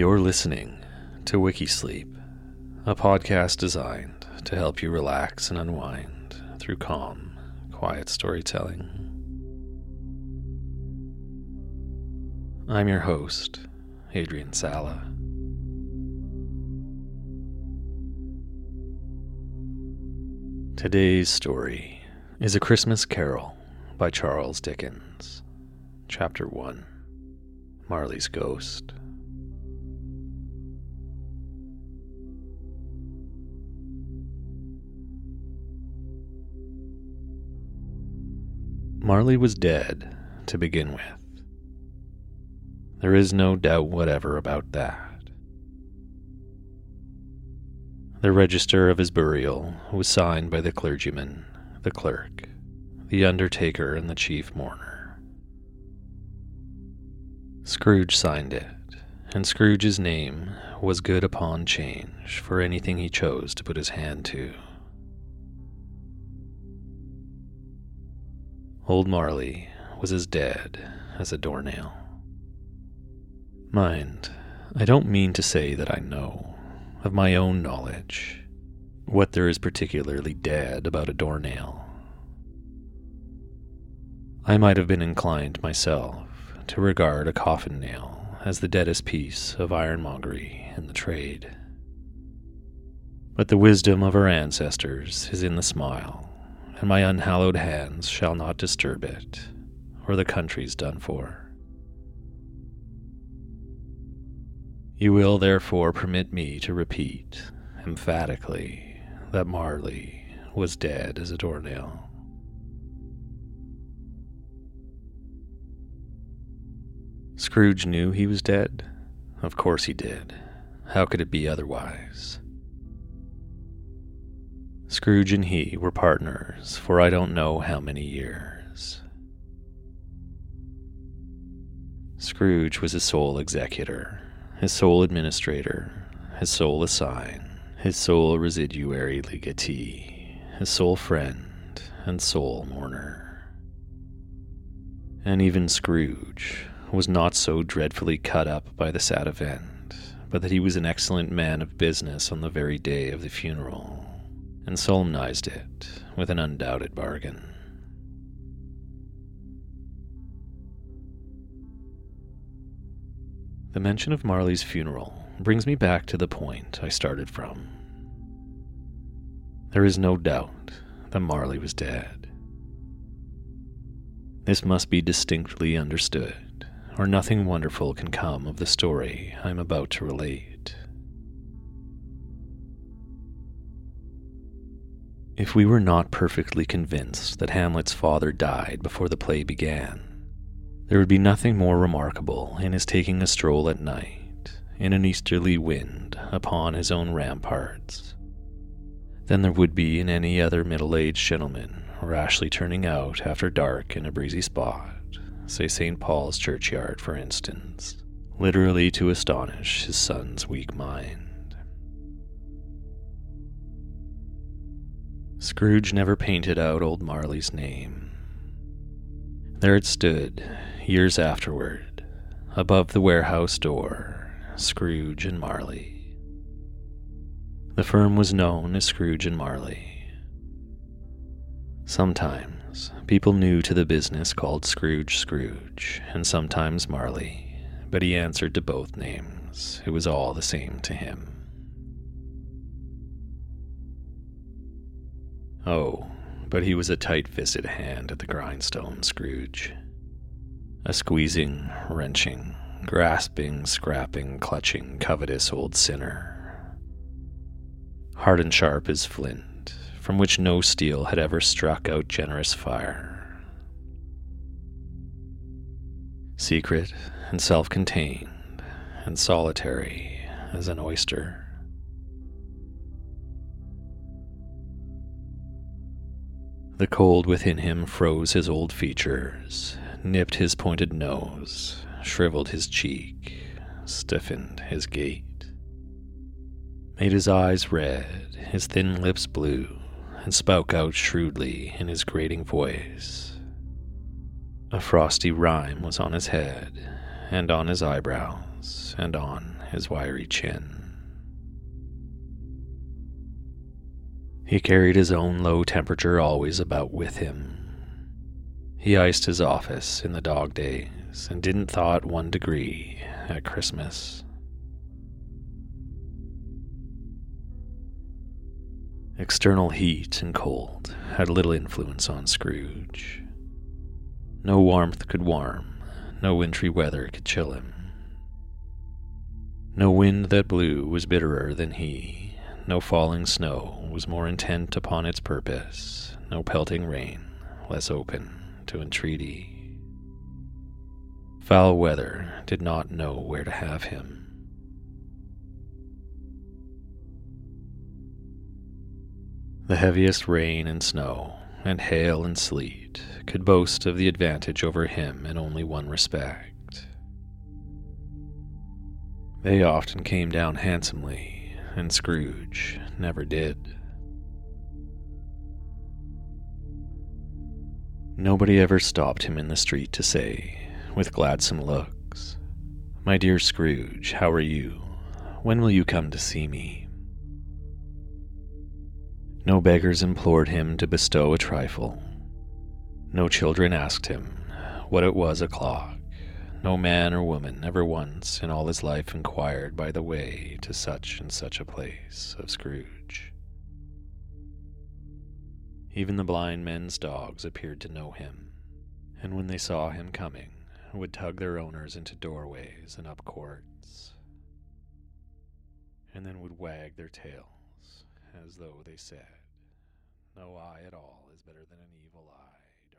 You're listening to Wikisleep, a podcast designed to help you relax and unwind through calm, quiet storytelling. I'm your host, Adrian Sala. Today's story is A Christmas Carol by Charles Dickens, Chapter 1 Marley's Ghost. Marley was dead to begin with. There is no doubt whatever about that. The register of his burial was signed by the clergyman, the clerk, the undertaker, and the chief mourner. Scrooge signed it, and Scrooge's name was good upon change for anything he chose to put his hand to. Old Marley was as dead as a doornail. Mind, I don't mean to say that I know, of my own knowledge, what there is particularly dead about a doornail. I might have been inclined myself to regard a coffin nail as the deadest piece of ironmongery in the trade. But the wisdom of our ancestors is in the smile and my unhallowed hands shall not disturb it, or the country's done for. You will therefore permit me to repeat emphatically that Marley was dead as a doornail. Scrooge knew he was dead. Of course he did. How could it be otherwise? Scrooge and he were partners for I don't know how many years. Scrooge was his sole executor, his sole administrator, his sole assign, his sole residuary legatee, his sole friend, and sole mourner. And even Scrooge was not so dreadfully cut up by the sad event, but that he was an excellent man of business on the very day of the funeral and solemnized it with an undoubted bargain. The mention of Marley's funeral brings me back to the point I started from. There is no doubt that Marley was dead. This must be distinctly understood, or nothing wonderful can come of the story I am about to relate. If we were not perfectly convinced that Hamlet's father died before the play began, there would be nothing more remarkable in his taking a stroll at night, in an easterly wind, upon his own ramparts, than there would be in any other middle aged gentleman rashly turning out after dark in a breezy spot, say St. Paul's churchyard, for instance, literally to astonish his son's weak mind. Scrooge never painted out old Marley's name. There it stood, years afterward, above the warehouse door, Scrooge and Marley. The firm was known as Scrooge and Marley. Sometimes people new to the business called Scrooge Scrooge, and sometimes Marley, but he answered to both names. It was all the same to him. Oh, but he was a tight fisted hand at the grindstone, Scrooge. A squeezing, wrenching, grasping, scrapping, clutching, covetous old sinner. Hard and sharp as flint, from which no steel had ever struck out generous fire. Secret and self contained and solitary as an oyster. The cold within him froze his old features, nipped his pointed nose, shriveled his cheek, stiffened his gait, made his eyes red, his thin lips blue, and spoke out shrewdly in his grating voice. A frosty rime was on his head, and on his eyebrows, and on his wiry chin. He carried his own low temperature always about with him. He iced his office in the dog days and didn't thaw it one degree at Christmas. External heat and cold had little influence on Scrooge. No warmth could warm, no wintry weather could chill him. No wind that blew was bitterer than he, no falling snow was more intent upon its purpose, no pelting rain less open to entreaty. Foul weather did not know where to have him. The heaviest rain and snow, and hail and sleet, could boast of the advantage over him in only one respect. They often came down handsomely and Scrooge never did. Nobody ever stopped him in the street to say, with gladsome looks, My dear Scrooge, how are you? When will you come to see me? No beggars implored him to bestow a trifle. No children asked him what it was o'clock. No man or woman ever once in all his life inquired by the way to such and such a place of Scrooge. Even the blind men's dogs appeared to know him, and when they saw him coming, would tug their owners into doorways and up courts, and then would wag their tails as though they said, No eye at all is better than an evil eye. If